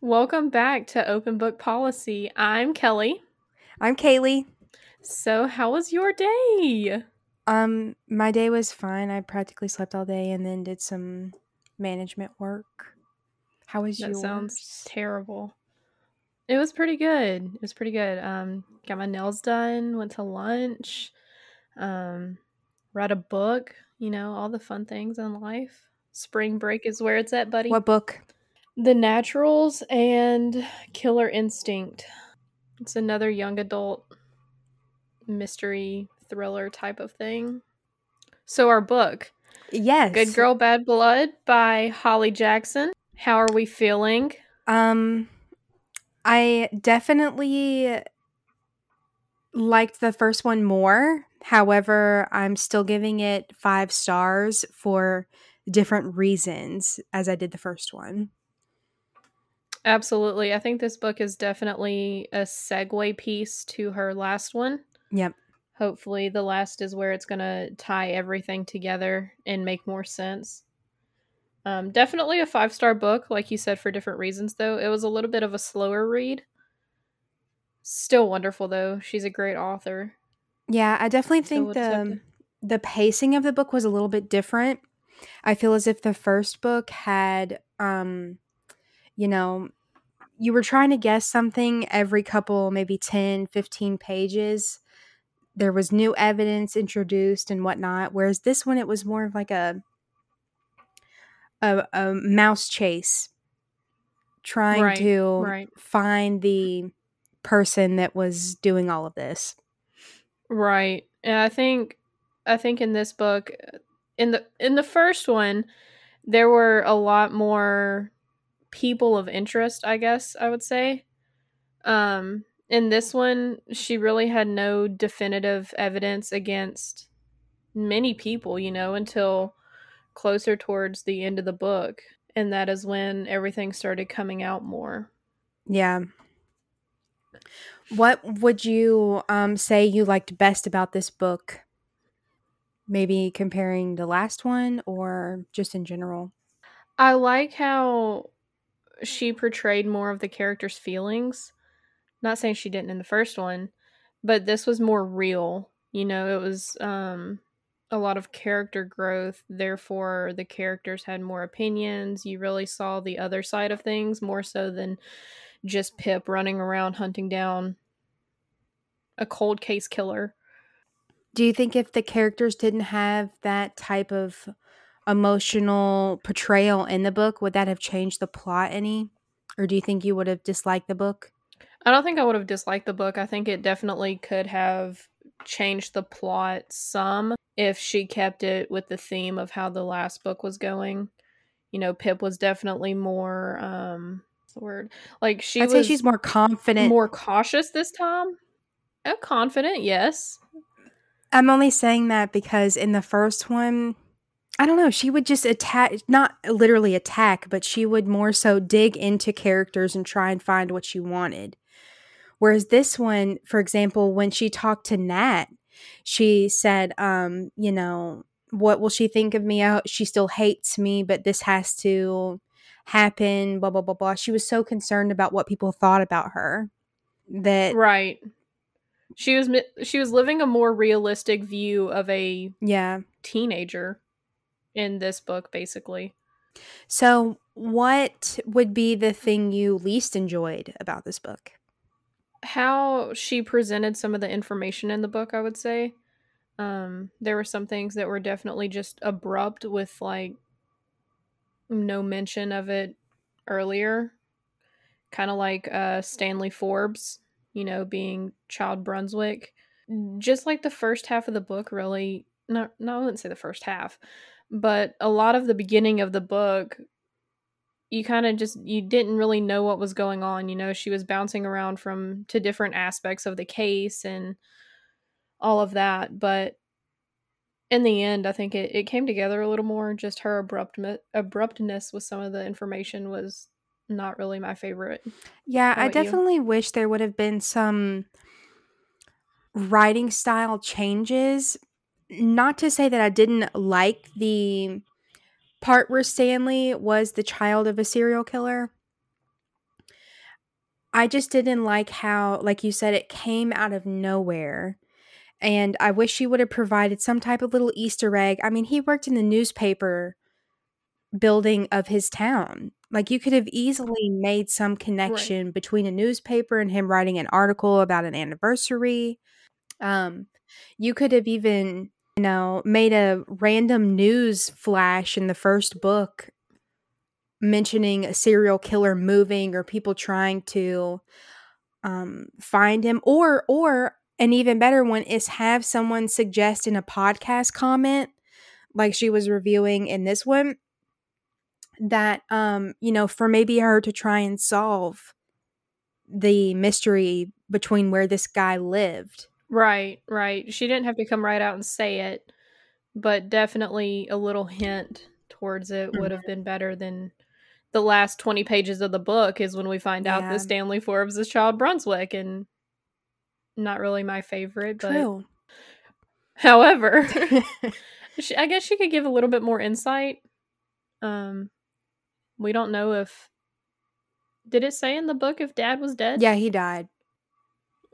Welcome back to Open Book Policy. I'm Kelly. I'm Kaylee. So, how was your day? Um, my day was fine. I practically slept all day and then did some management work. How was That yours? sounds terrible. It was pretty good. It was pretty good. Um, got my nails done, went to lunch, um, read a book, you know, all the fun things in life. Spring break is where it's at, buddy. What book? The Naturals and Killer Instinct. It's another young adult mystery thriller type of thing. So, our book, Yes. Good Girl Bad Blood by Holly Jackson. How are we feeling? Um, I definitely liked the first one more. However, I'm still giving it five stars for different reasons as I did the first one. Absolutely. I think this book is definitely a segue piece to her last one. Yep. Hopefully, the last is where it's going to tie everything together and make more sense. Um, definitely a five star book, like you said, for different reasons, though. It was a little bit of a slower read. Still wonderful, though. She's a great author. Yeah, I definitely think would the the pacing of the book was a little bit different. I feel as if the first book had um you know, you were trying to guess something every couple maybe 10, 15 pages. There was new evidence introduced and whatnot. Whereas this one it was more of like a a, a mouse chase trying Right, to right. find the person that was doing all of this. Right. And I think I think in this book in the in the first one there were a lot more people of interest, I guess I would say. Um in this one she really had no definitive evidence against many people, you know, until closer towards the end of the book. And that is when everything started coming out more. Yeah. What would you um, say you liked best about this book? Maybe comparing the last one or just in general? I like how she portrayed more of the character's feelings. Not saying she didn't in the first one, but this was more real. You know, it was um a lot of character growth, therefore the characters had more opinions. You really saw the other side of things more so than just Pip running around hunting down a cold case killer. Do you think if the characters didn't have that type of emotional portrayal in the book, would that have changed the plot any? Or do you think you would have disliked the book? I don't think I would have disliked the book. I think it definitely could have changed the plot some if she kept it with the theme of how the last book was going. You know, Pip was definitely more um what's the word? Like she I'd was say she's more confident. more cautious this time. Oh, confident, yes. I'm only saying that because in the first one, I don't know, she would just attack, not literally attack, but she would more so dig into characters and try and find what she wanted. Whereas this one, for example, when she talked to Nat, she said, um, you know, what will she think of me? Oh, she still hates me, but this has to happen, blah, blah, blah, blah. She was so concerned about what people thought about her that, Right. She was she was living a more realistic view of a yeah. teenager in this book basically. So, what would be the thing you least enjoyed about this book? how she presented some of the information in the book i would say um there were some things that were definitely just abrupt with like no mention of it earlier kind of like uh stanley forbes you know being child brunswick just like the first half of the book really not no i wouldn't say the first half but a lot of the beginning of the book you kind of just you didn't really know what was going on you know she was bouncing around from to different aspects of the case and all of that but in the end i think it, it came together a little more just her abrupt abruptness with some of the information was not really my favorite Yeah, I about you? definitely wish there would have been some writing style changes. Not to say that I didn't like the part where Stanley was the child of a serial killer. I just didn't like how, like you said, it came out of nowhere. And I wish she would have provided some type of little Easter egg. I mean, he worked in the newspaper building of his town. Like you could have easily made some connection right. between a newspaper and him writing an article about an anniversary. Um, you could have even, you know, made a random news flash in the first book mentioning a serial killer moving or people trying to um, find him or or an even better one is have someone suggest in a podcast comment like she was reviewing in this one that um you know for maybe her to try and solve the mystery between where this guy lived right right she didn't have to come right out and say it but definitely a little hint towards it would have mm-hmm. been better than the last 20 pages of the book is when we find yeah. out that Stanley Forbes is Child Brunswick and not really my favorite True. but however I guess she could give a little bit more insight um we don't know if did it say in the book if dad was dead? Yeah, he died.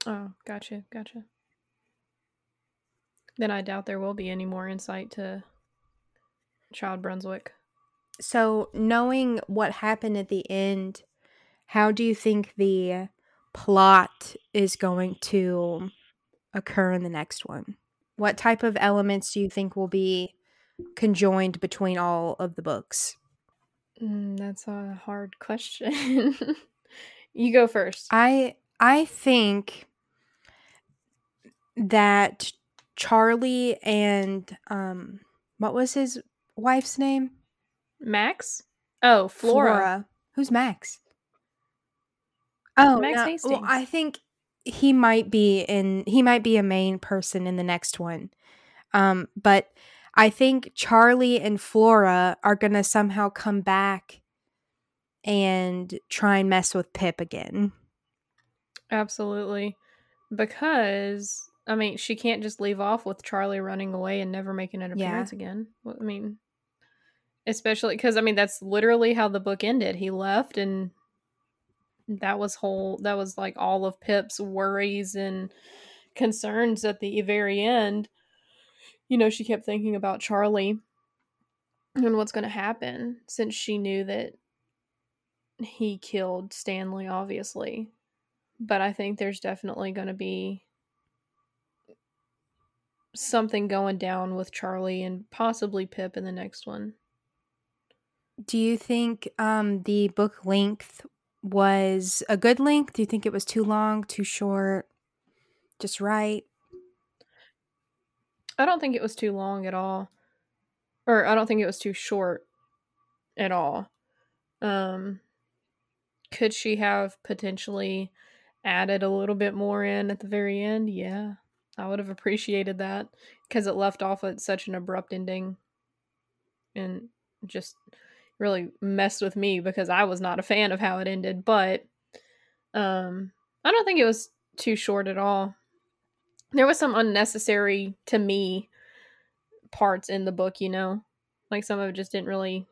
Oh, gotcha, gotcha. Then I doubt there will be any more insight to Child Brunswick. So, knowing what happened at the end, how do you think the plot is going to occur in the next one? What type of elements do you think will be conjoined between all of the books? Mm, that's a hard question. you go first. I I think that Charlie and um what was his wife's name? Max? Oh, Flora. Flora. Who's Max? Oh, Max no, Hastings. Well, I think he might be in he might be a main person in the next one. Um but I think Charlie and Flora are going to somehow come back and try and mess with Pip again. Absolutely. Because, I mean, she can't just leave off with Charlie running away and never making an appearance yeah. again. I mean, especially because, I mean, that's literally how the book ended. He left and that was whole, that was like all of Pip's worries and concerns at the very end you know, she kept thinking about Charlie and what's going to happen since she knew that he killed Stanley, obviously. But I think there's definitely going to be something going down with Charlie and possibly Pip in the next one. Do you think um, the book length was a good length? Do you think it was too long, too short, just right? I don't think it was too long at all. Or I don't think it was too short at all. Um could she have potentially added a little bit more in at the very end? Yeah. I would have appreciated that because it left off at such an abrupt ending and just really messed with me because I was not a fan of how it ended, but um I don't think it was too short at all there was some unnecessary to me parts in the book, you know? Like some of it just didn't really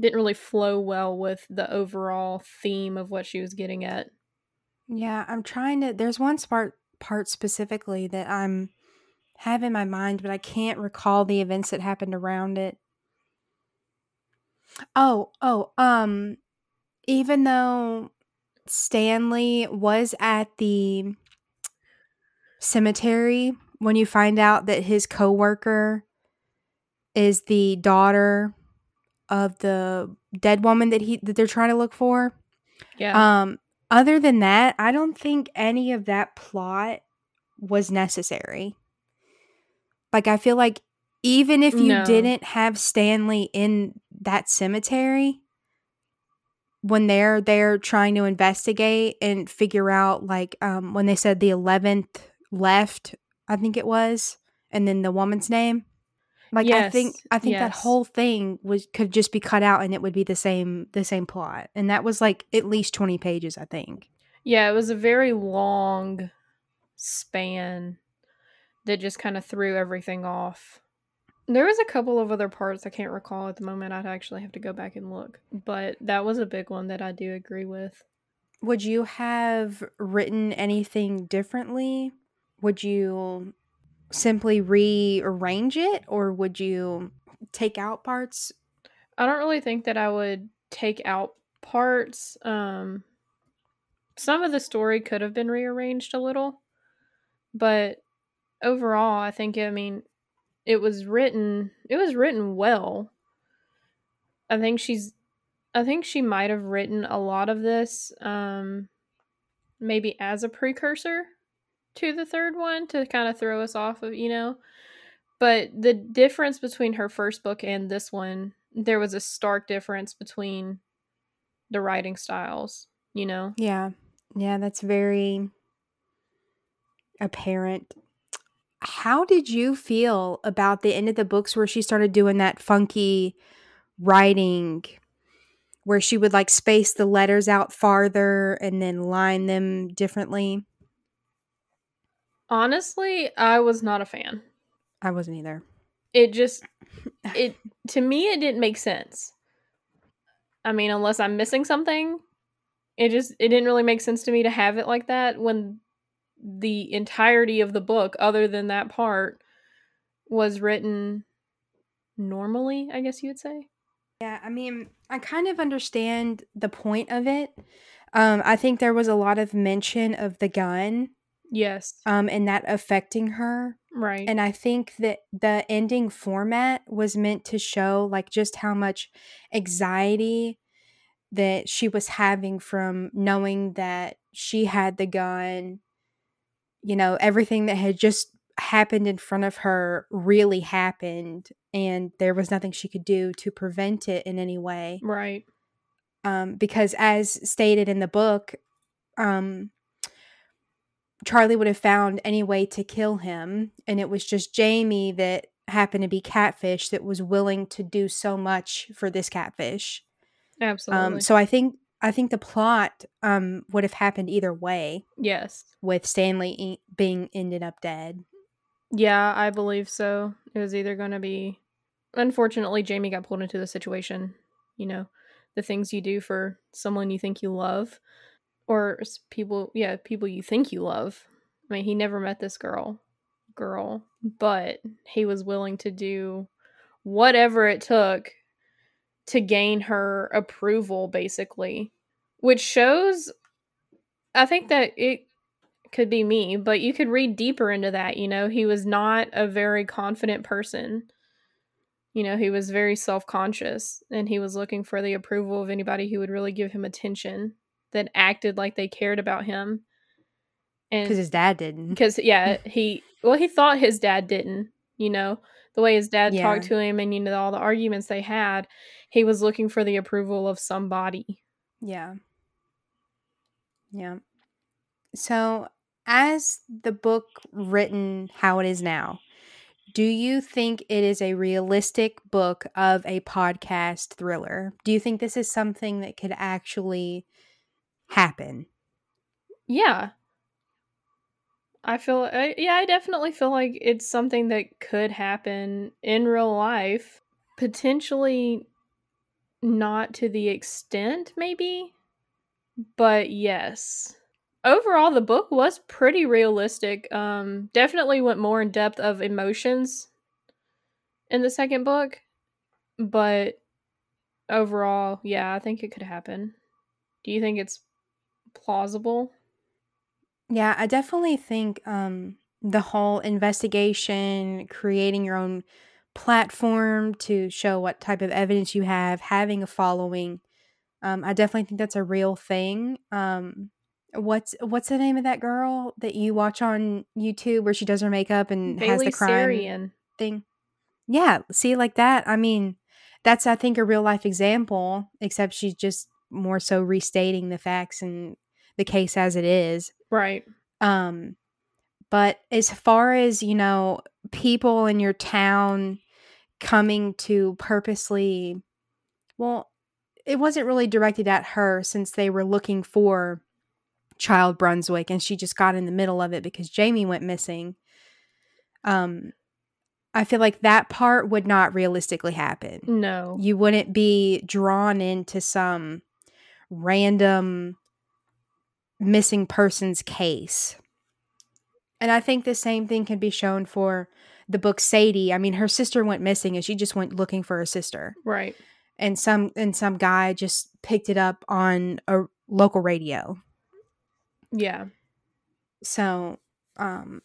didn't really flow well with the overall theme of what she was getting at. Yeah, I'm trying to there's one part part specifically that I'm have in my mind, but I can't recall the events that happened around it. Oh, oh, um even though Stanley was at the cemetery when you find out that his coworker is the daughter of the dead woman that he that they're trying to look for. Yeah. Um other than that, I don't think any of that plot was necessary. Like I feel like even if you no. didn't have Stanley in that cemetery when they're there trying to investigate and figure out like um when they said the 11th left, I think it was, and then the woman's name. Like yes, I think I think yes. that whole thing was could just be cut out and it would be the same the same plot. And that was like at least 20 pages, I think. Yeah, it was a very long span that just kind of threw everything off. There was a couple of other parts I can't recall at the moment. I'd actually have to go back and look. But that was a big one that I do agree with. would you have written anything differently? Would you simply rearrange it or would you take out parts? I don't really think that I would take out parts. Um some of the story could have been rearranged a little, but overall, I think I mean it was written it was written well. I think she's I think she might have written a lot of this um maybe as a precursor to the third one to kind of throw us off of, you know. But the difference between her first book and this one, there was a stark difference between the writing styles, you know. Yeah. Yeah, that's very apparent. How did you feel about the end of the books where she started doing that funky writing where she would like space the letters out farther and then line them differently? Honestly, I was not a fan. I wasn't either. It just it to me it didn't make sense. I mean, unless I'm missing something, it just it didn't really make sense to me to have it like that when the entirety of the book other than that part was written normally, I guess you would say. Yeah, I mean, I kind of understand the point of it. Um, I think there was a lot of mention of the gun, Yes. um, and that affecting her. Right. And I think that the ending format was meant to show like just how much anxiety that she was having from knowing that she had the gun. You know, everything that had just happened in front of her really happened and there was nothing she could do to prevent it in any way right. um, because as stated in the book um, charlie would have found any way to kill him and it was just jamie that happened to be catfish that was willing to do so much for this catfish Absolutely. um, so i think i think the plot um, would have happened either way yes. with stanley e- being ended up dead Yeah, I believe so. It was either going to be unfortunately Jamie got pulled into the situation, you know, the things you do for someone you think you love or people, yeah, people you think you love. I mean, he never met this girl, girl, but he was willing to do whatever it took to gain her approval basically, which shows I think that it could be me, but you could read deeper into that. You know, he was not a very confident person. You know, he was very self conscious and he was looking for the approval of anybody who would really give him attention that acted like they cared about him. because his dad didn't because, yeah, he, well, he thought his dad didn't, you know, the way his dad Yeah. talked to him and, you know, all the arguments they had, he was looking for the approval of somebody. Yeah. Yeah. So, as the book written how it is now, do you think it is a realistic book of a podcast thriller? Do you think this is something that could actually happen? Yeah. I feel I, yeah, I definitely feel like it's something that could happen in real life. Potentially not to the extent maybe, but yes. Overall the book was pretty realistic. Um definitely went more in depth of emotions in the second book, but overall, yeah, I think it could happen. Do you think it's plausible? Yeah, I definitely think um, the whole investigation, creating your own platform to show what type of evidence you have, having a following, um, I definitely think that's a real thing. Um, what's what's the name of that girl that you watch on YouTube where she does her makeup and has the crime Sarian. thing? Yeah, see, like that. I mean, that's I think a real life example, except she's just more so restating the facts and the case as it is. Right. Um, but as far as, you know, people in your town coming to purposely, well, it wasn't really directed at her since they were looking for Child Brunswick and she just got in the middle of it because Jamie went missing. Um, I feel like that part would not realistically happen. No. You wouldn't be drawn into some random missing persons case. And I think the same thing can be shown for the book Sadie. I mean, her sister went missing and she just went looking for her sister. Right. And some and some guy just picked it up on a local radio. Yeah. So, um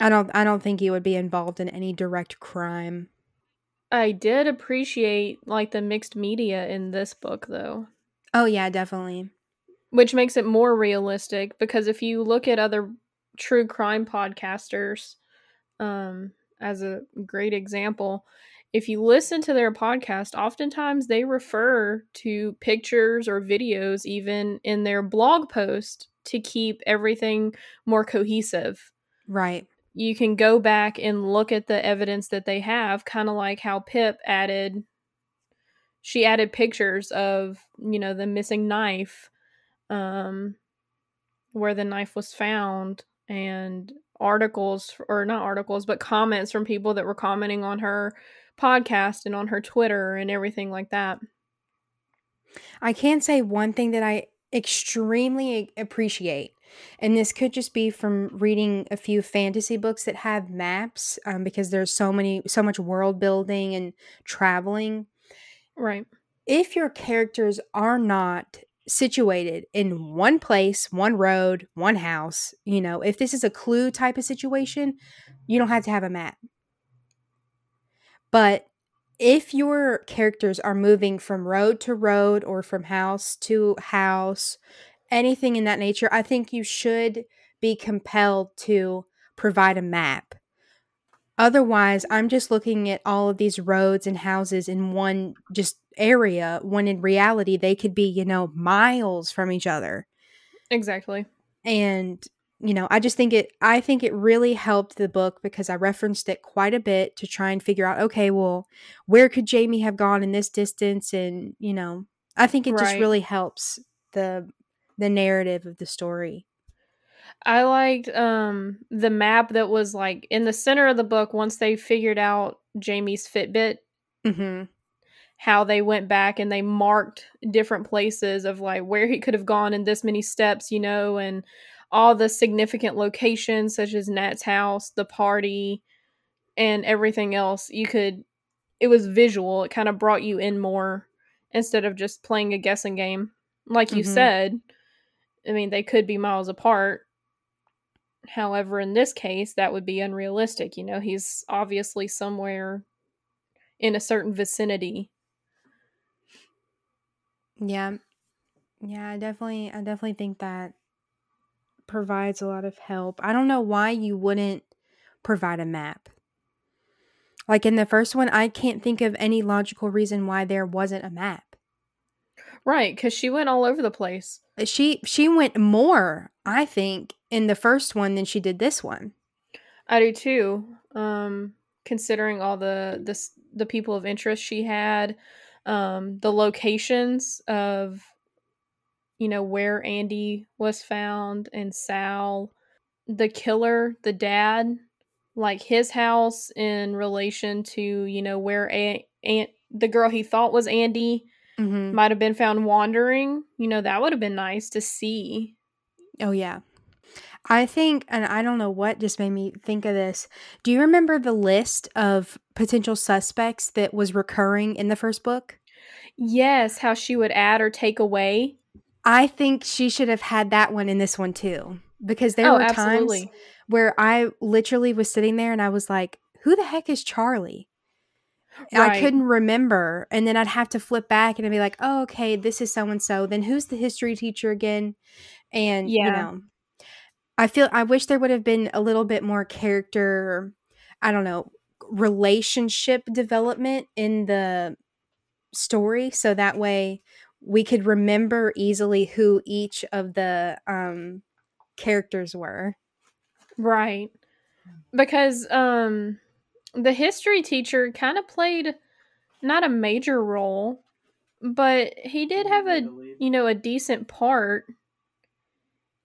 I don't I don't think he would be involved in any direct crime. I did appreciate like the mixed media in this book though. Oh yeah, definitely. Which makes it more realistic because if you look at other true crime podcasters um as a great example, if you listen to their podcast, oftentimes they refer to pictures or videos even in their blog post to keep everything more cohesive. Right you can go back and look at the evidence that they have, kind of like how Pip added she added pictures of, you know, the missing knife um where the knife was found and articles or not articles but comments from people that were commenting on her podcast and on her Twitter and everything like that. I can say one thing that I extremely appreciate and this could just be from reading a few fantasy books that have maps um, because there's so many so much world building and traveling right if your characters are not situated in one place one road one house you know if this is a clue type of situation you don't have to have a map but if your characters are moving from road to road or from house to house anything in that nature, I think you should be compelled to provide a map. Otherwise, I'm just looking at all of these roads and houses in one just area when in reality they could be, you know, miles from each other. Exactly. And you know, I just think it I think it really helped the book because I referenced it quite a bit to try and figure out okay, well, where could Jamie have gone in this distance and, you know, I think it right. just really helps the the narrative of the story. I liked um the map that was like in the center of the book once they figured out Jamie's Fitbit. Mm-hmm. How they went back and they marked different places of like where he could have gone in this many steps, you know, and all the significant locations such as Nat's house, the party, and everything else. You could it was visual. It kind of brought you in more instead of just playing a guessing game. Like you mm-hmm. said, I mean, they could be miles apart. However, in this case, that would be unrealistic. You know, he's obviously somewhere in a certain vicinity. Yeah. Yeah, I definitely I definitely think that provides a lot of help. I don't know why you wouldn't provide a map. Like in the first one, I can't think of any logical reason why there wasn't a map. Right, because she went all over the place. Uh, she she went more, I think, in the first one than she did this one. I do too. Um, considering all the the the people of interest she had, um, the locations of, you know, where Andie was found and Sal, the killer, the dad, like his house in relation to you know where a- Aunt the girl he thought was Andie mm-hmm. might have been found wandering, you know, that would have been nice to see. Oh, yeah. I think, and I don't know what just made me think of this. Do you remember the list of potential suspects that was recurring in the first book? Yes, how she would add or take away. I think she should have had that one in this one too. Because there oh, were absolutely. times where I literally was sitting there and I was like, who the heck is Charlie? Right. I couldn't remember. And then I'd have to flip back and I'd be like, oh, okay, this is so and so. Then who's the history teacher again? And, yeah. you know, I feel, I wish there would have been a little bit more character, I don't know, relationship development in the story. So that way we could remember easily who each of the um, characters were. Right. Because, um, the history teacher kind of played not a major role, but he did have a you know a decent part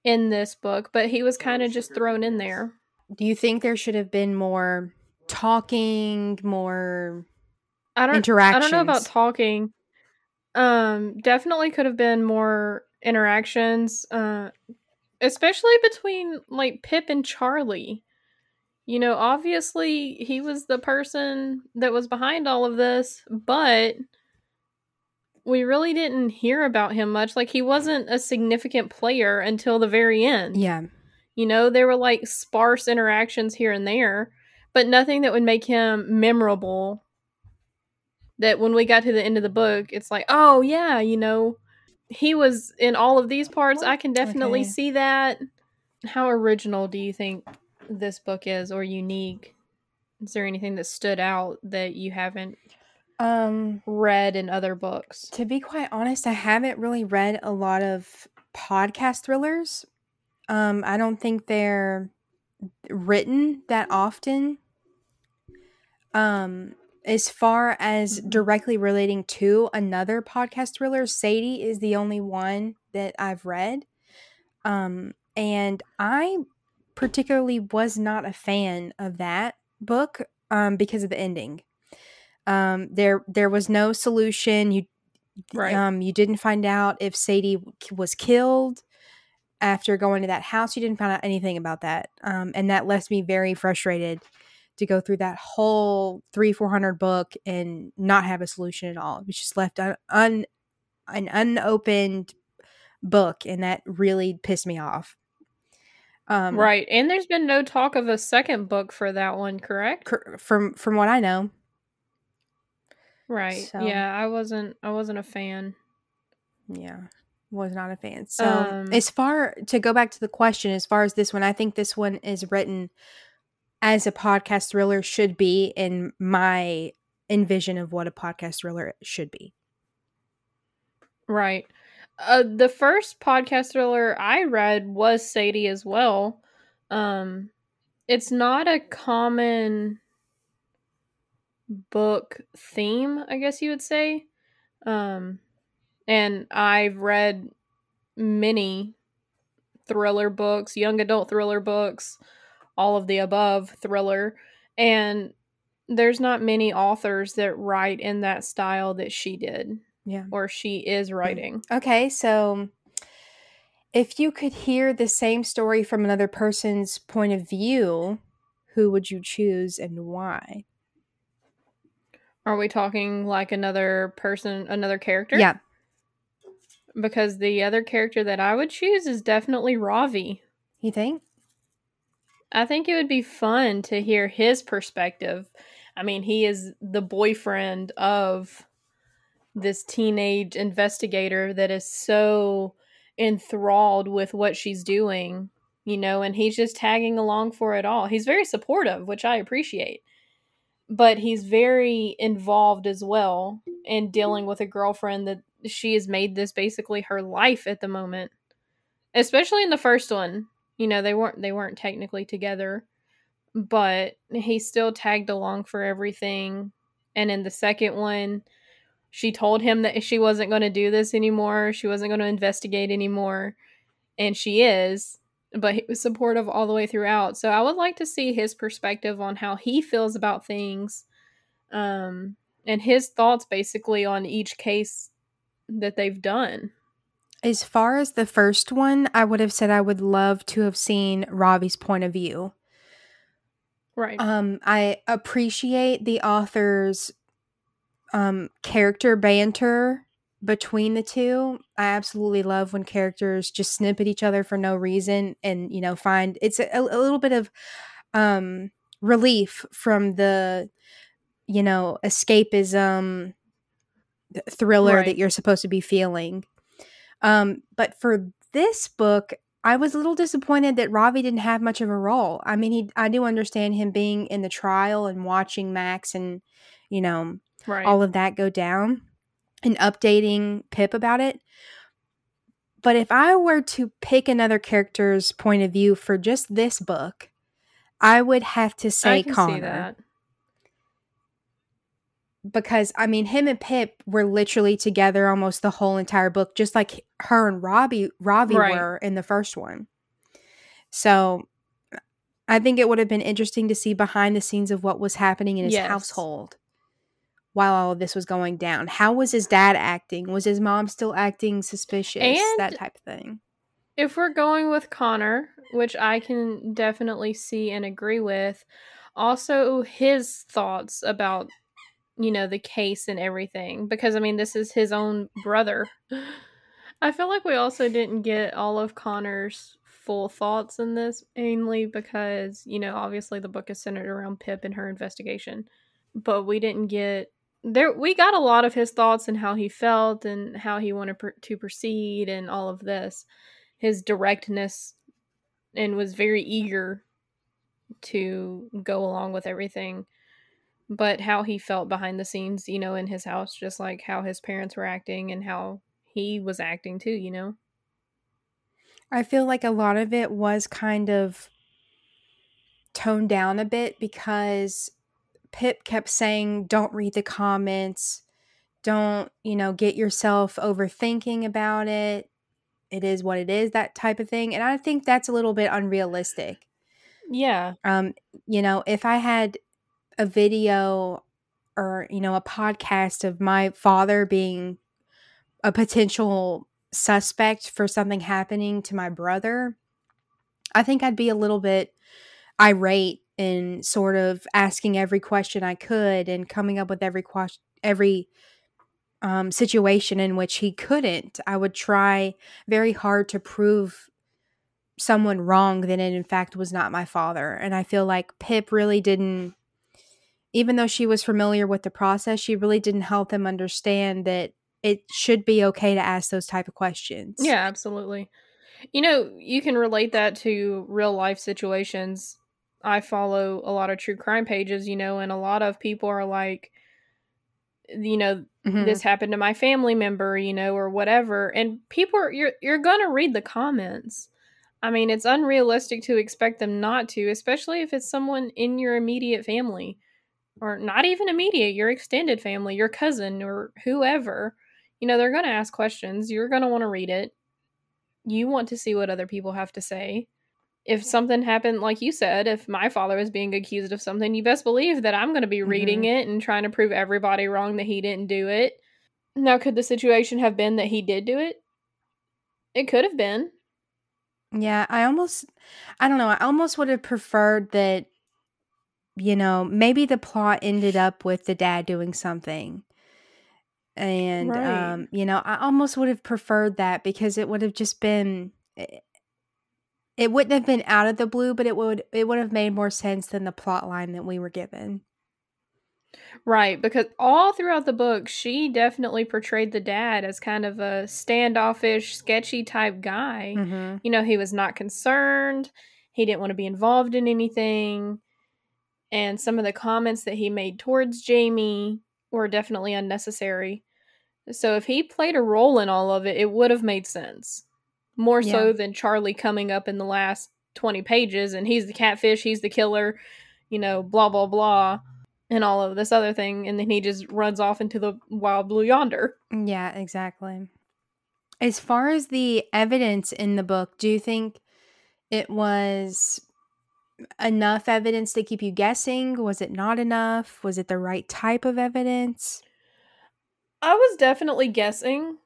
in this book, but he was kind of just thrown in there. Do you think there should have been more talking, more I don't interactions? I don't know about talking. Um definitely could have been more interactions, uh, especially between like Pip and Charlie. You know, obviously he was the person that was behind all of this, but we really didn't hear about him much. Like he wasn't a significant player until the very end. Yeah. You know, there were like sparse interactions here and there, but nothing that would make him memorable. That when we got to the end of the book, it's like, oh yeah, you know, he was in all of these parts. I can definitely Okay. see that. How original do you think this book is or unique? Is there anything that stood out that you haven't Um read in other books? to be quite honest, I haven't really read a lot of podcast thrillers. Um I don't think they're written that often. Um as far as Mhm. directly relating to another podcast thriller, Sadie is the only one that I've read. Um and I particularly was not a fan of that book um because of the ending. Um there there was no solution. You Right. um you didn't find out if Sadie was killed after going to that house. You didn't find out anything about that. Um and that left me very frustrated to go through that whole three four hundred book and not have a solution at all. It was just left un, un an unopened book, and that really pissed me off. Um, right. And there's been no talk of a second book for that one, correct? cor- from from what I know, Right. So- Yeah, I wasn't I wasn't a fan. yeah, was not a fan. So Um, as far to go back to the question, as far as this one, I think this one is written as a podcast thriller should be in my envision of what a podcast thriller should be. Right. Uh the first podcast thriller I read was Sadie as well. Um it's not a common book theme, I guess you would say. Um and I've read many thriller books, young adult thriller books, all of the above thriller, and there's not many authors that write in that style that she did Yeah. or she is writing. Okay, so if you could hear the same story from another person's point of view, who would you choose and why? Are we talking like another person, another character? Yeah. Because the other character that I would choose is definitely Ravi. You think? I think it would be fun to hear his perspective. I mean, he is the boyfriend of this teenage investigator that is so enthralled with what she's doing, you know, and he's just tagging along for it all. He's very supportive, which I appreciate. But he's very involved as well in dealing with a girlfriend that she has made this basically her life at the moment. Especially in the first one. You know, they weren't they weren't technically together, but he still tagged along for everything. And in the second one, she told him that she wasn't going to do this anymore. She wasn't going to investigate anymore. And she is, but he was supportive all the way throughout. So I would like to see his perspective on how he feels about things um, and his thoughts basically on each case that they've done. As far as the first one, I would have said I would love to have seen Ravi's point of view. Right. Um, I appreciate the author's um, character banter between the two. I absolutely love when characters just snip at each other for no reason and, you know, find it's a, a little bit of um, relief from the, you know, escapism thriller Right. that you're supposed to be feeling. Um, but for this book, I was a little disappointed that Ravi didn't have much of a role. I mean, he I do understand him being in the trial and watching Max and you know right. all of that go down and updating Pip about it. But if I were to pick another character's point of view for just this book, I would have to say Connor see that. because I mean him and Pip were literally together almost the whole entire book, just like her and Robbie Robbie Right. were in the first one. So I think it would have been interesting to see behind the scenes of what was happening in his Yes. household. While all of this was going down? How was his dad acting? Was his mom still acting suspicious? And- that type of thing. If we're going with Connor, which I can definitely see and agree with, also his thoughts about you know the case and everything because I mean this is his own brother. I feel like we also didn't get all of Connor's full thoughts in this mainly because you know obviously the book is centered around Pip and her investigation, but we didn't get there we got a lot of his thoughts and how he felt and how he wanted per- to proceed and all of this his directness and was very eager to go along with everything but how he felt behind the scenes you know in his house just like how his parents were acting and how he was acting too you know? I feel like a lot of it was kind of toned down a bit because Pip kept saying, don't read the comments, don't, you know, get yourself overthinking about it. It is what it is, that type of thing. And I think that's a little bit unrealistic. yeah Um, you know, if I had a video or, you know, a podcast of my father being a potential suspect for something happening to my brother, I think I'd be a little bit irate and sort of asking every question I could and coming up with every question, every um, situation in which he couldn't. I would try very hard to prove someone wrong that it in fact was not my father. And I feel like Pip really didn't, even though she was familiar with the process, she really didn't help him understand that it should be okay to ask those type of questions. yeah absolutely you know you can relate that to real life situations i follow a lot of true crime pages you know and a lot of people are like you know Mhm. this happened to my family member, you know, or whatever. And people are you're you're gonna read the comments. I mean, it's unrealistic to expect them not to, especially if it's someone in your immediate family. Or not even immediate, your extended family, your cousin or whoever. You know, they're gonna ask questions. You're gonna want to read it. You want to see what other people have to say. If something happened, like you said, if my father was being accused of something, you best believe that I'm going to be reading it and trying to prove everybody wrong that he didn't do it. Now, could the situation have been that he did do it? It could have been. Yeah, I almost, I don't know, I almost would have preferred that, you know, maybe the plot ended up with the dad doing something. And, Right. um, you know, I almost would have preferred that because it would have just been, it, it wouldn't have been out of the blue, but it would, it would have made more sense than the plot line that we were given. Right, because all throughout the book, she definitely portrayed the dad as kind of a standoffish, sketchy type guy. Mm-hmm. You know, he was not concerned, he didn't want to be involved in anything. And some of the comments that he made towards Jamie were definitely unnecessary. So if he played a role in all of it, it would have made sense. More so than Charlie coming up in the last 20 pages and he's the catfish, he's the killer, you know, blah, blah, blah, and all of this other thing. And then he just runs off into the wild blue yonder. Yeah, exactly. As far as the evidence in the book, do you think it was enough evidence to keep you guessing? Was it not enough? Was it the right type of evidence? I was definitely guessing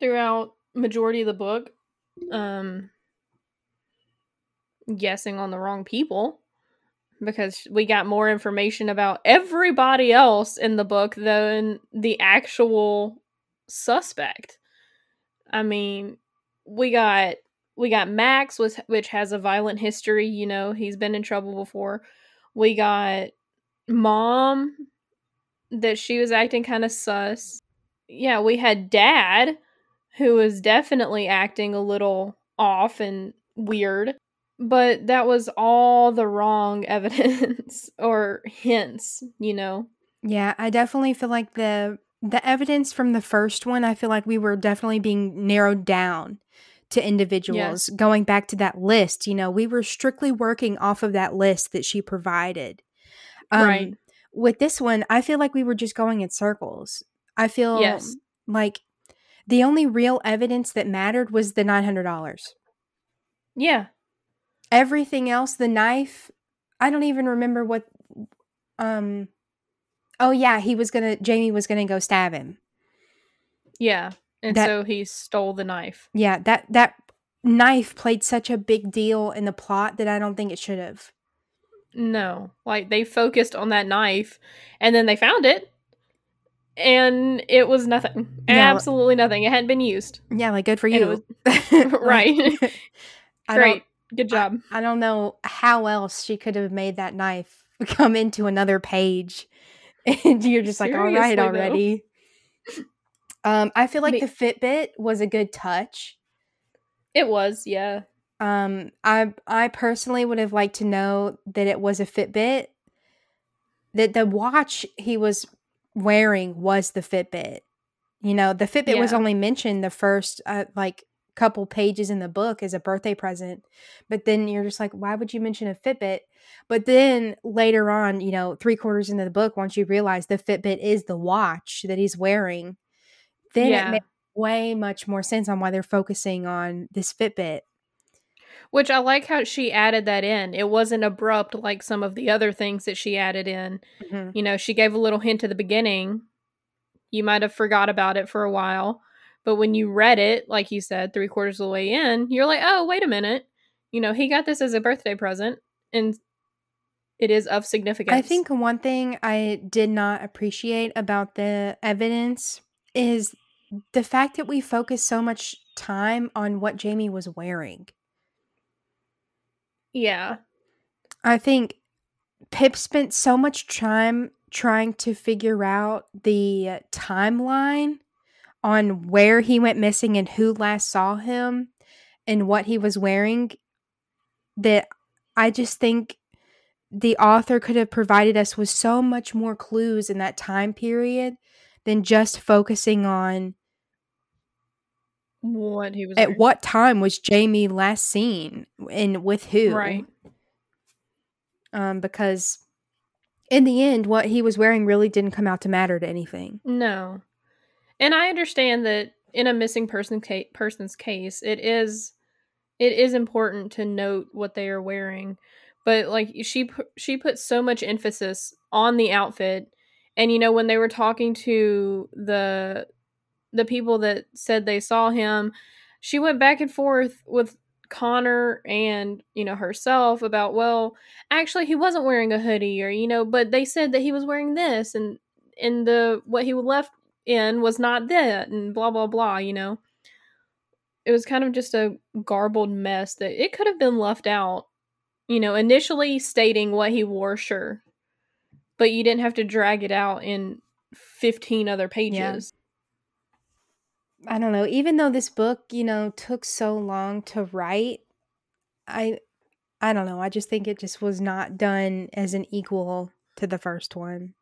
throughout majority of the book. Um guessing on the wrong people because we got more information about everybody else in the book than the actual suspect. I mean, we got we got Max was which has a violent history, you know, he's been in trouble before. We got mom that she was acting kind of sus. Yeah, we had dad who was definitely acting a little off and weird, but that was all the wrong evidence or hints, you know. Yeah, I definitely feel like the the evidence from the first one, I feel like we were definitely being narrowed down to individuals. Yes. Going back to that list, you know, we were strictly working off of that list that she provided. Um, Right. With this one, I feel like we were just going in circles. I feel Yes. like the only real evidence that mattered was the nine hundred dollars. Yeah. Everything else, the knife, I don't even remember what. Um. Oh yeah, he was gonna. Jamie was gonna go stab him. Yeah. And That- so he stole the knife. Yeah, that that knife played such a big deal in the plot that I don't think it should have. No. Like they focused on that knife and then they found it and it was nothing. Yeah. Absolutely nothing. It hadn't been used. Yeah, like good for you. was- Right. Great. Good job. I don't know how else she could have made that knife come into another page. And you're just like, all right Seriously, already. Um, I feel like the Fitbit was a good touch. It was, yeah. Um, I I personally would have liked to know that it was a Fitbit. That the watch he was wearing was the Fitbit. You know, the Fitbit was only mentioned the first uh, like couple pages in the book as a birthday present. But then you're just like, why would you mention a Fitbit? But then later on, you know, three quarters into the book, once you realize the Fitbit is the watch that he's wearing, then it makes way much more sense on why they're focusing on this Fitbit. Which I like how she added that in. It wasn't abrupt like some of the other things that she added in. Mhm. You know, she gave a little hint at the beginning. You might have forgot about it for a while. But when you read it, like you said, three quarters of the way in, you're like, oh, wait a minute. You know, he got this as a birthday present and it is of significance. I think one thing I did not appreciate about the evidence is the fact that we focus so much time on what Jamie was wearing. Yeah. I think Pip spent so much time trying to figure out the timeline on where he went missing and who last saw him and what he was wearing that I just think the author could have provided us with so much more clues in that time period than just focusing on What he was at what time was Jamie last seen and with who. Right. um, because in the end, what he was wearing really didn't come out to matter to anything. No. And I understand that in a missing person ca- person's case, it is it is important to note what they are wearing. But like she pu- she put so much emphasis on the outfit and you know when they were talking to the the people that said they saw him, she went back and forth with Connor and, you know, herself about, well, actually he wasn't wearing a hoodie or, you know, but they said that he was wearing this and and the what he left in was not that and blah blah blah, you know. It was kind of just a garbled mess that it could have been left out. You know, initially stating what he wore, sure. But you didn't have to drag it out in 15 other pages. I don't know. Even though this book, you know, took so long to write, I, I don't know. I just think it just was not done as an equal to the first one.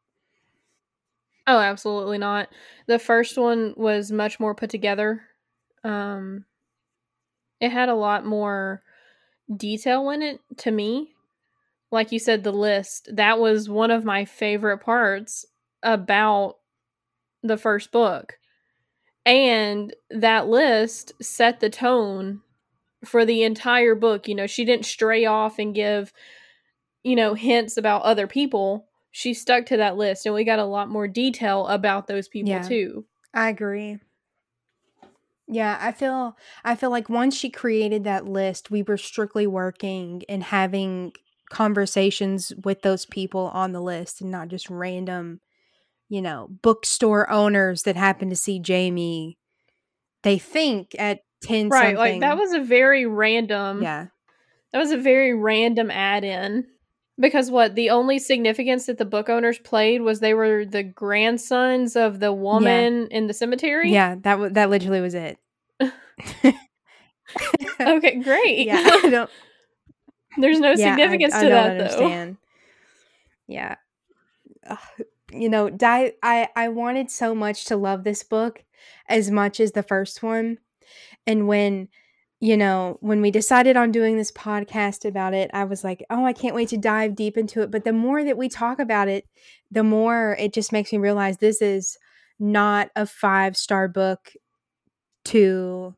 Oh, absolutely not. The first one was much more put together. Um it had a lot more detail in it to me. Like you said the list, that was one of my favorite parts about the first book. And that list set the tone for the entire book. You know, she didn't stray off and give, you know, hints about other people. She stuck to that list, and we got a lot more detail about those people Yeah. too. I agree. Yeah, I feel I feel like once she created that list, we were strictly working and having conversations with those people on the list and not just random, you know, bookstore owners that happen to see Jamie. They think at 10 Right, like that was a very random. Yeah. That was a very random add-in. Because what the only significance that the book owners played was they were the grandsons of the woman in the cemetery. Yeah, that was that literally was it. Okay, great. yeah, I don't There's no yeah, I- significance I to don't that understand. Yeah. Ugh, you know, Di- I I wanted so much to love this book as much as the first one. And when you know, when we decided on doing this podcast about it, I was like, "Oh, I can't wait to dive deep into it." But the more that we talk about it, the more it just makes me realize this is not a five-star book to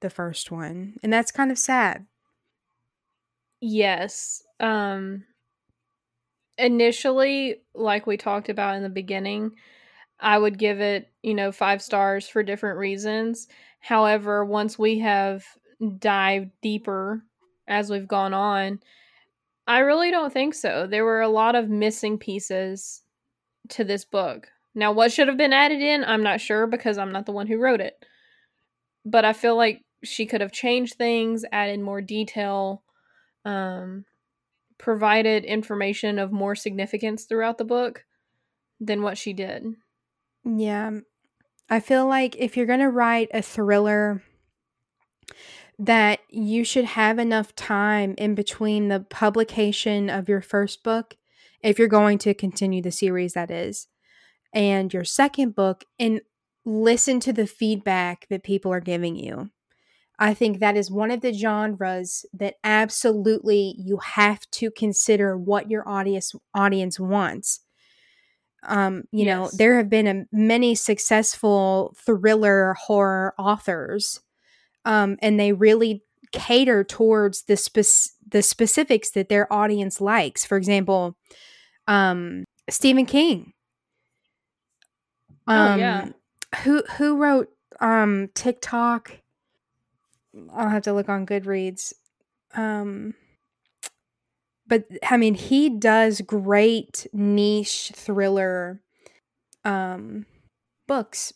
the first one. And that's kind of sad. Yes. Um initially, like we talked about in the beginning, I would give it, you know, five stars for different reasons. However, once we have dived deeper as we've gone on, I really don't think so. There were a lot of missing pieces to this book. Now, what should have been added in, I'm not sure because I'm not the one who wrote it. But I feel like she could have changed things, added more detail, um, provided information of more significance throughout the book than what she did. Yeah. I feel like if you're going to write a thriller that you should have enough time in between the publication of your first book if you're going to continue the series that is and your second book and listen to the feedback that people are giving you. I think that is one of the genres that absolutely you have to consider what your audience audience wants. Um, you yes. know, there have been a, many successful thriller horror authors, um, and they really cater towards the spec- the specifics that their audience likes. For example, um, Stephen King. Um, oh yeah. Um, who who wrote um TikTok? I'll have to look on Goodreads. Um, but I mean, he does great niche thriller um books.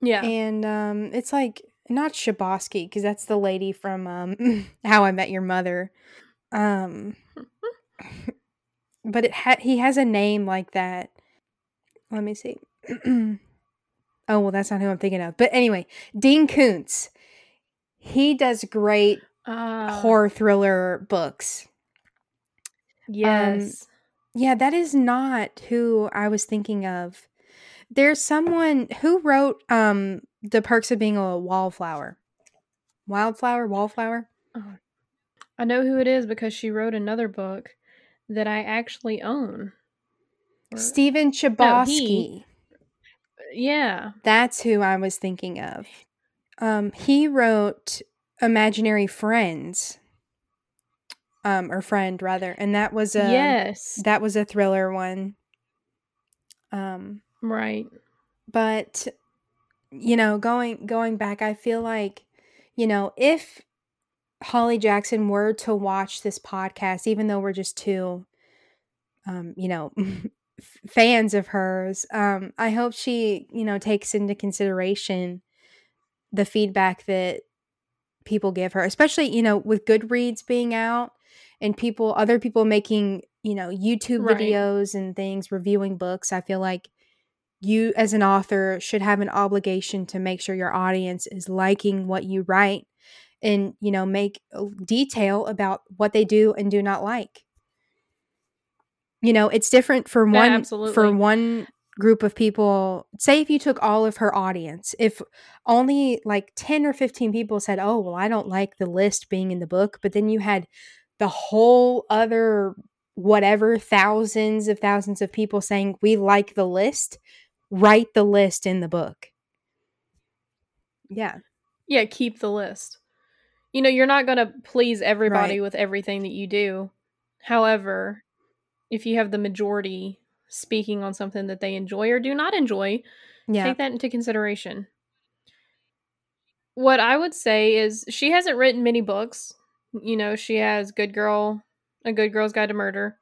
yeah. And um it's like not Shabosky because that's the lady from um How I Met Your Mother. Um but it ha- he has a name like that. Let me see. oh, well that's not who I'm thinking of. But anyway, Dean Koontz. He does great uh, horror thriller books. Um, yes. Um, yeah, that is not who I was thinking of. There's someone who wrote um The Perks of Being a Wallflower. Wildflower, Wallflower? Oh, I know who it is because she wrote another book that I actually own. Stephen Chbosky. No, yeah. That's who I was thinking of. Um, he wrote Imaginary Friends. Um, or friend rather, and that was a yes, that was a thriller one. Um, right. But you know, going going back, I feel like, you know, if Holly Jackson were to watch this podcast, even though we're just two, um, you know, fans of hers, um, I hope she, you know, takes into consideration the feedback that people give her, especially, you know, with Goodreads being out and people, other people making, you know, YouTube right. videos and things, reviewing books. I feel like you, as an author, should have an obligation to make sure your audience is liking what you write and, you know, make detail about what they do and do not like. You know, it's different for one for one group of people say if you took all of her audience if only like 10 or 15 people said oh well i don't like the list being in the book but then you had the whole other whatever thousands of thousands of people saying we like the list write the list in the book. Yeah. Yeah keep the list. You know you're not going to please everybody right. with everything that you do. However if you have the majority speaking on something that they enjoy or do not enjoy, yeah. take that into consideration. What I would say is she hasn't written many books. You know, she has Good Girl, A Good Girl's Guide to Murder,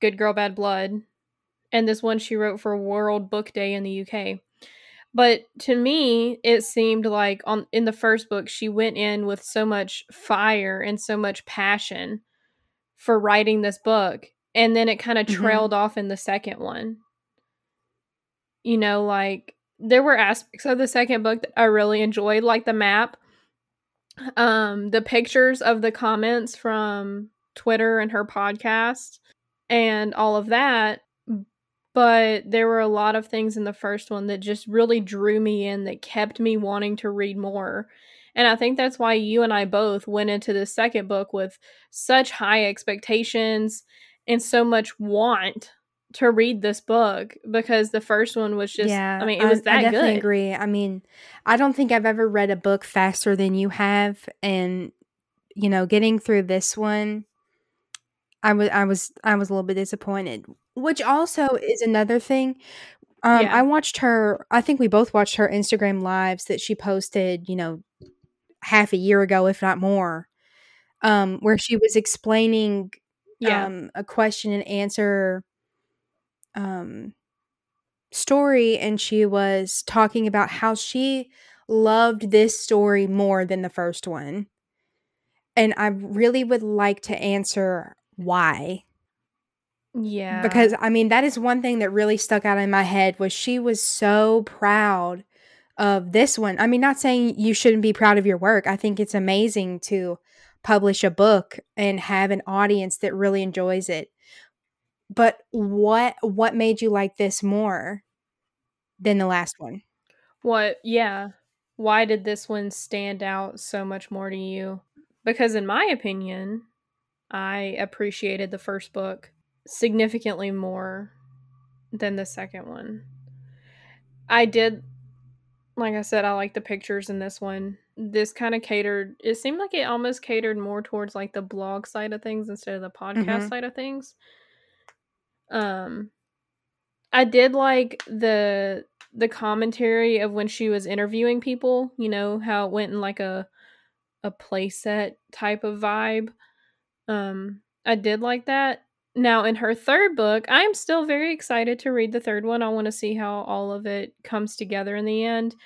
Good Girl Bad Blood, and this one she wrote for World Book Day in the UK. But to me, it seemed like on in the first book she went in with so much fire and so much passion for writing this book and then it kind of mm-hmm. trailed off in the second one. You know, like there were aspects of the second book that I really enjoyed, like the map, um, the pictures of the comments from Twitter and her podcast, and all of that. But there were a lot of things in the first one that just really drew me in, that kept me wanting to read more. And I think that's why you and I both went into the second book with such high expectations and so much want to read this book because the first one was just yeah, I mean it was that I definitely good. agree. I mean, I don't think I've ever read a book faster than you have and you know, getting through this one I was I was I was a little bit disappointed. Which also is another thing. Um, Yeah. I watched her. I think we both watched her Instagram lives that she posted. You know, half a year ago, if not more, um, where she was explaining Yeah. um, a question and answer um, story, and she was talking about how she loved this story more than the first one. And I really would like to answer why. yeah. Because I mean, that is one thing that really stuck out in my head was she was so proud of this one. I mean, not saying you shouldn't be proud of your work. I think it's amazing to publish a book and have an audience that really enjoys it. But what what made you like this more than the last one? What, yeah. Why did this one stand out so much more to you? Because, in my opinion, I appreciated the first book significantly more than the second one. I did, like I said, I like the pictures in this one. This kind of catered, it seemed like it almost catered more towards like the blog side of things instead of the podcast Mhm. side of things. Um, I did like the the commentary of when she was interviewing people, you know, how it went in like a a playset type of vibe. Um I did like that. Now in her third book, I'm still very excited to read the third one. I want to see how all of it comes together in the end,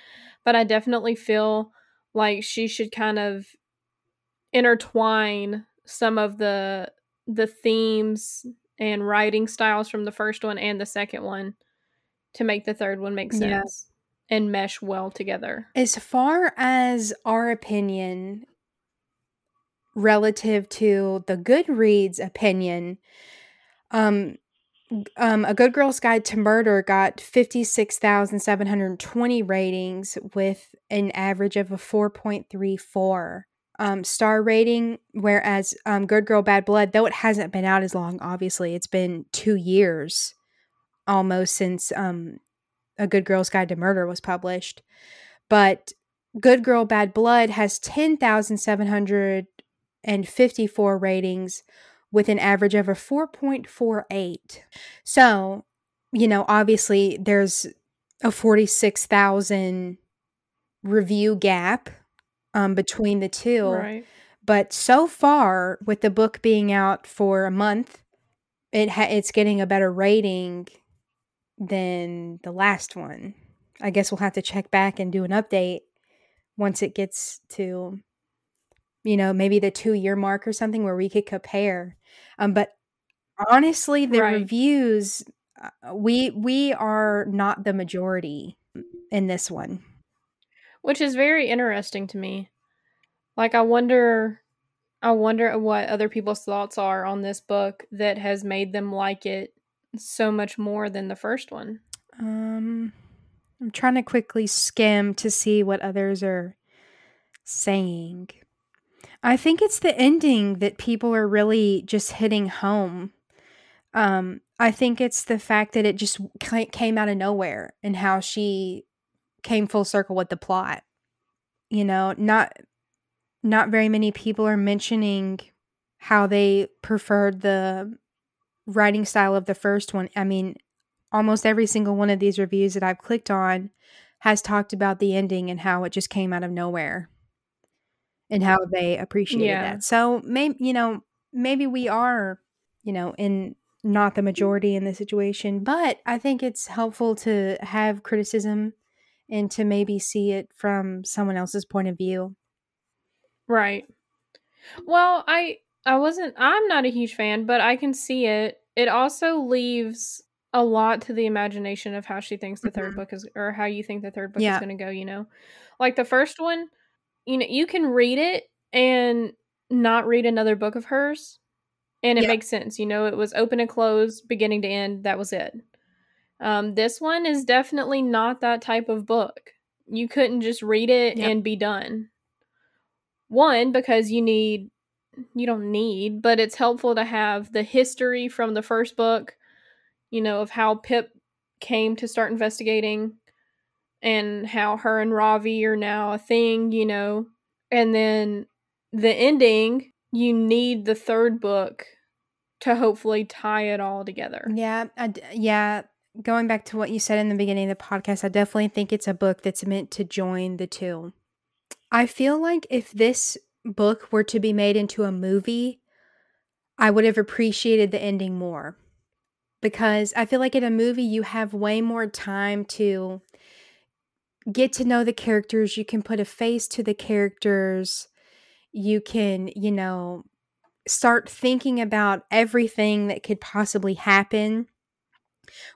but I definitely feel like she should kind of intertwine some of the the themes and writing styles from the first one and the second one to make the third one make Yeah. sense and mesh well together. As far as our opinion relative to the Goodreads opinion, um, um, A Good Girl's Guide to Murder got 56,720 ratings with an average of a 4.34 um, star rating, whereas um, Good Girl Bad Blood, though it hasn't been out as long, obviously, it's been two years almost since um, A Good Girl's Guide to Murder was published. But Good Girl Bad Blood has 10,754 ratings with an average of a 4.48. So, you know, obviously there's a 46,000 review gap um, between the two. Right. But so far, with the book being out for a month, it ha- it's getting a better rating than the last one. I guess we'll have to check back and do an update once it gets to, you know, maybe the two year mark or something where we could compare. Um, but honestly, the Right. reviews uh, we we are not the majority in this one. Which is very interesting to me. Like I wonder I wonder what other people's thoughts are on this book that has made them like it so much more than the first one. Um, I'm trying to quickly skim to see what others are saying. I think it's the ending that people are really just hitting home. Um, I think it's the fact that it just came out of nowhere and how she came full circle with the plot. You know, not not very many people are mentioning how they preferred the writing style of the first one. I mean, almost every single one of these reviews that I've clicked on has talked about the ending and how it just came out of nowhere and how they appreciated Yeah. that. So maybe you know, maybe we are, you know, in not the majority in the situation, but I think it's helpful to have criticism and to maybe see it from someone else's point of view. Right. Well, I I wasn't I'm not a huge fan, but I can see it. It also leaves a lot to the imagination of how she thinks the third Mhm. book is or how you think the third book Yeah. is going to go, you know. Like the first one, you know, you can read it and not read another book of hers and it Yeah. makes sense, you know, it was open and closed, beginning to end, that was it. Um this one is definitely not that type of book. You couldn't just read it Yep. and be done. One, because you need you don't need, but it's helpful to have the history from the first book, you know, of how Pip came to start investigating and how her and Ravi are now a thing, you know. And then the ending, you need the third book to hopefully tie it all together. Yeah, yeah, going back to what you said in the beginning of the podcast, I definitely think it's a book that's meant to join the 2. I feel like if this book were to be made into a movie, I would have appreciated the ending more. Because I feel like in a movie, you have way more time to get to know the characters. You can put a face to the characters. You can, you know, start thinking about everything that could possibly happen.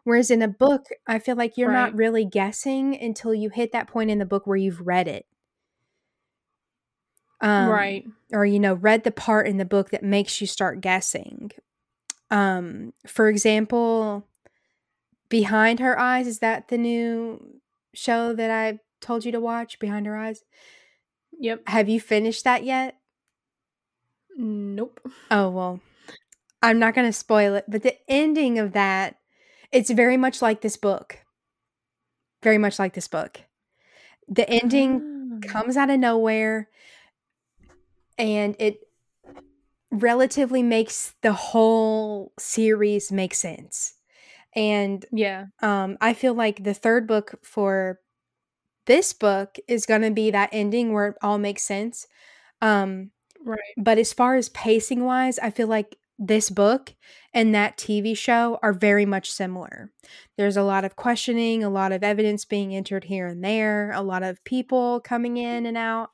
Whereas in a book, I feel like you're not really guessing until you hit that point in the book where you've read it. Um, right. or you know read the part in the book that makes you start guessing um for example behind her eyes is that the new show that i told you to watch behind her eyes Yep. have you finished that yet Nope. oh well i'm not going to spoil it but the ending of that it's very much like this book very much like this book the ending Ah. comes out of nowhere and it relatively makes the whole series make sense. And Yeah. um, I feel like the third book for this book is going to be that ending where it all makes sense. Um, Right. but as far as pacing wise, I feel like this book and that TV show are very much similar. There's a lot of questioning, a lot of evidence being entered here and there, a lot of people coming in and out.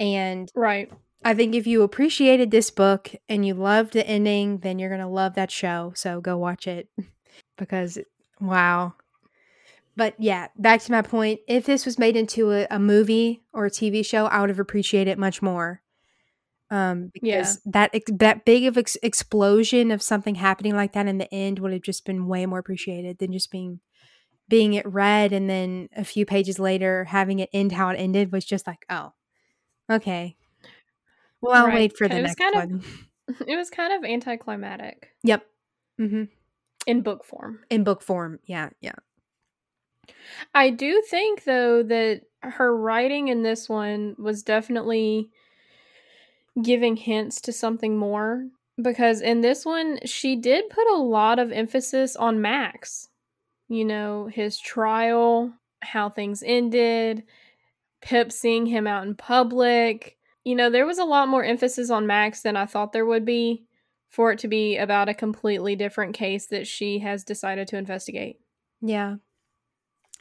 And Right. I think if you appreciated this book and you loved the ending, then you're going to love that show. So go watch it because wow. But yeah, back to my point. If this was made into a, a movie or a TV show, I would have appreciated it much more. Um, Yeah. because that ex- that big of ex- explosion of something happening like that in the end would have just been way more appreciated than just being being it read and then a few pages later having it end how it ended was just like oh okay well i'll Right. wait for the It was next kind of- one It was kind of anticlimactic yep hmm in book form. in book form yeah yeah I do think though that her writing in this one was definitely giving hints to something more because in this one she did put a lot of emphasis on Max. You know, his trial, how things ended, Pip seeing him out in public. You know, there was a lot more emphasis on Max than I thought there would be for it to be about a completely different case that she has decided to investigate. yeah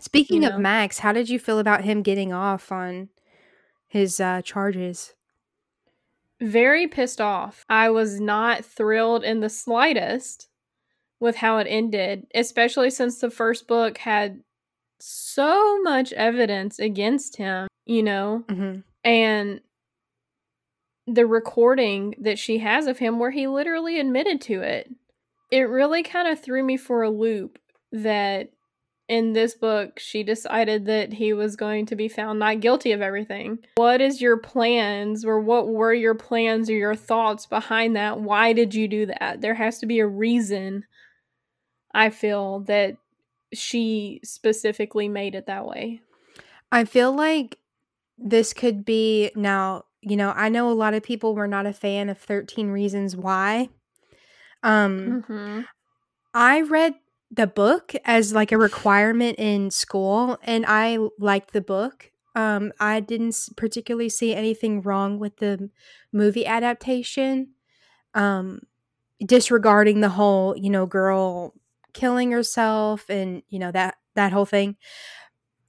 speaking You of know? max how did you feel about him getting off on his uh charges very pissed off. I was not thrilled in the slightest with how it ended, especially since the first book had so much evidence against him, you know, hmm and the recording that she has of him where he literally admitted to it. It really kind of threw me for a loop that in this book she decided that he was going to be found not guilty of everything. What is your plans or what were your plans or your thoughts behind that? Why did you do that? There has to be a reason I feel that she specifically made it that way. i feel like this could be now you know i know a lot of people were not a fan of 13 reasons why um Mhm. I read the book as like a requirement in school and I liked the book. Um I didn't particularly see anything wrong with the movie adaptation. Um disregarding the whole, you know, girl killing herself and, you know, that that whole thing.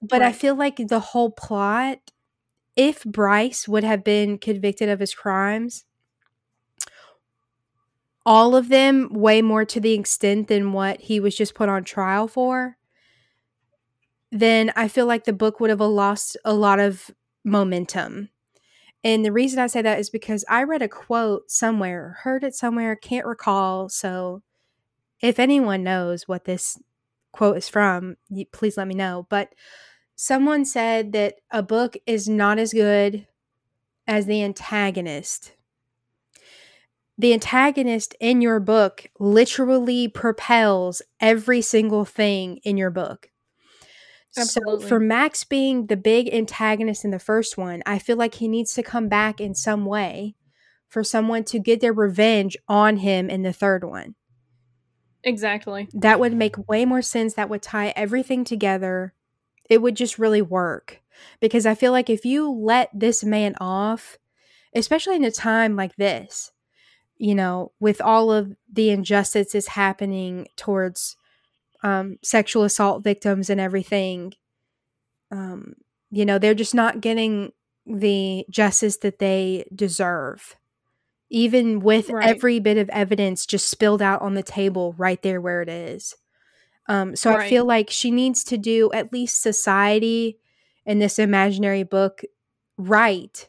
But I feel like the whole plot if Bryce would have been convicted of his crimes, all of them way more to the extent than what he was just put on trial for, then I feel like the book would have lost a lot of momentum. And the reason I say that is because I read a quote somewhere, heard it somewhere, can't recall. So if anyone knows what this quote is from, please let me know. But someone said that a book is not as good as the antagonist the antagonist in your book literally propels every single thing in your book. Absolutely. So for Max being the big antagonist in the first one, I feel like he needs to come back in some way for someone to get their revenge on him in the third one. Exactly. That would make way more sense. That would tie everything together. It would just really work. Because I feel like if you let this man off, especially in a time like this, you know, with all of the injustices happening towards um, sexual assault victims and everything, um, you know, they're just not getting the justice that they deserve even with Right. every bit of evidence just spilled out on the table right there where it is. Um, so I feel like she needs to do at least society in this imaginary book right.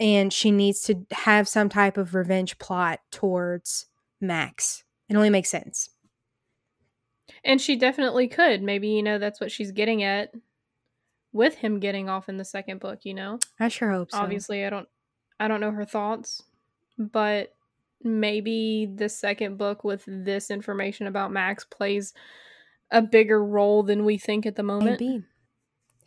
And she needs to have some type of revenge plot towards Max. It only makes sense. And she definitely could. Maybe, you know, that's what she's getting at with him getting off in the second book, you know? I sure hope so. Obviously, I don't I don't know her thoughts, but maybe the second book with this information about Max plays a bigger role than we think at the moment.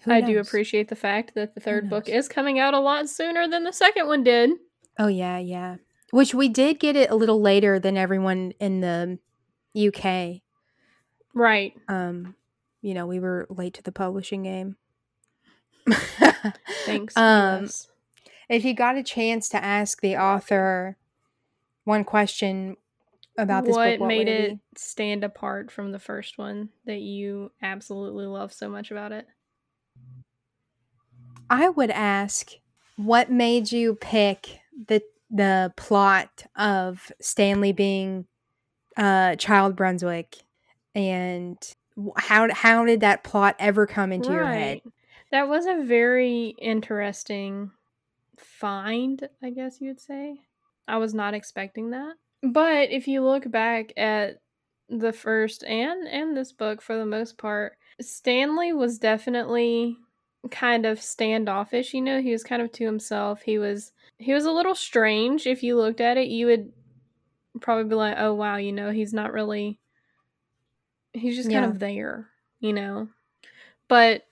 I do appreciate the fact that the third book is coming out a lot sooner than the second one did. Oh yeah, yeah. Which we did get it a little later than everyone in the UK. Right. Um, you know, we were late to the publishing game. Thanks. Um, if you got a chance to ask the author one question about this what book, what made it, stand apart from the first one that you absolutely love so much about it? I would ask, what made you pick the the plot of Stanley being uh, Child Brunswick, and how how did that plot ever come into your head? That was a very interesting find, I guess you would say. I was not expecting that. But if you look back at the first and and this book for the most part, Stanley was definitely kind of standoffish, you know, he was kind of to himself. He was he was a little strange if you looked at it. You would probably be like, "Oh wow, you know, he's not really he's just kind of there, you know." But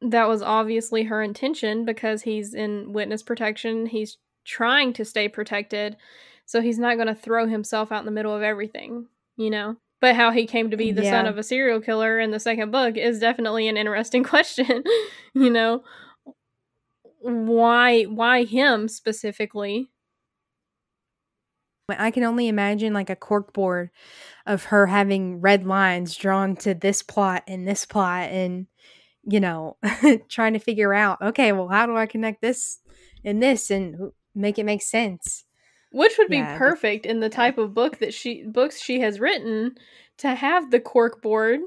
that was obviously her intention because he's in witness protection. He's trying to stay protected. So he's not going to throw himself out in the middle of everything, you know? But how he came to be the son of a serial killer in the second book is definitely an interesting question, you know? Why why him specifically? I can only imagine like a corkboard of her having red lines drawn to this plot and this plot and you know trying to figure out okay well how do I connect this and this and make it make sense Which would be Yeah, but- perfect in the type of book that she books she has written to have the cork board,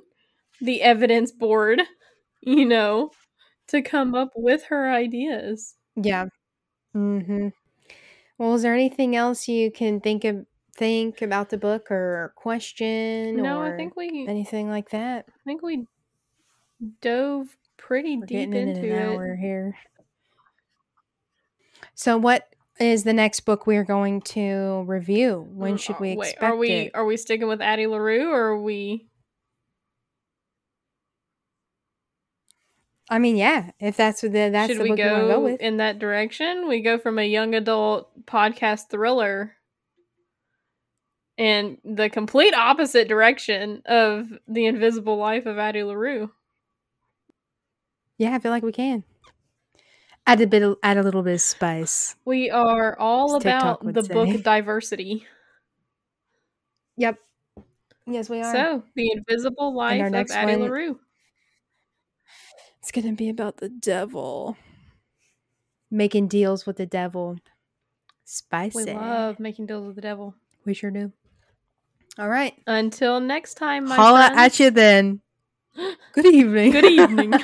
the evidence board, you know, to come up with her ideas. yeah. Mm-hmm. Well is there anything else you can think of think about the book or question No, or I think we anything like that? I think we dove pretty we're deep getting in into an it. hour here. So what is the next book we're going to review when should we Uh, Wait, expect are we it are we sticking with Addie LaRue or are we I mean, yeah, if that's what the that's should the we book go, go with. in that direction? We go from a young adult podcast thriller and the complete opposite direction of The Invisible Life of Addie LaRue. Yeah, I feel like we can. Add a bit, add a little bit of spice. We are all TikTok about the say. book diversity. Yep. Yes, we are. So, The Invisible Life our of next Addie one- LaRue. it's gonna be about the devil making deals with the devil. Spicy. We love making deals with the devil. We sure do. All right. Until next time, my Holla friends. at you then. Good evening. Good evening.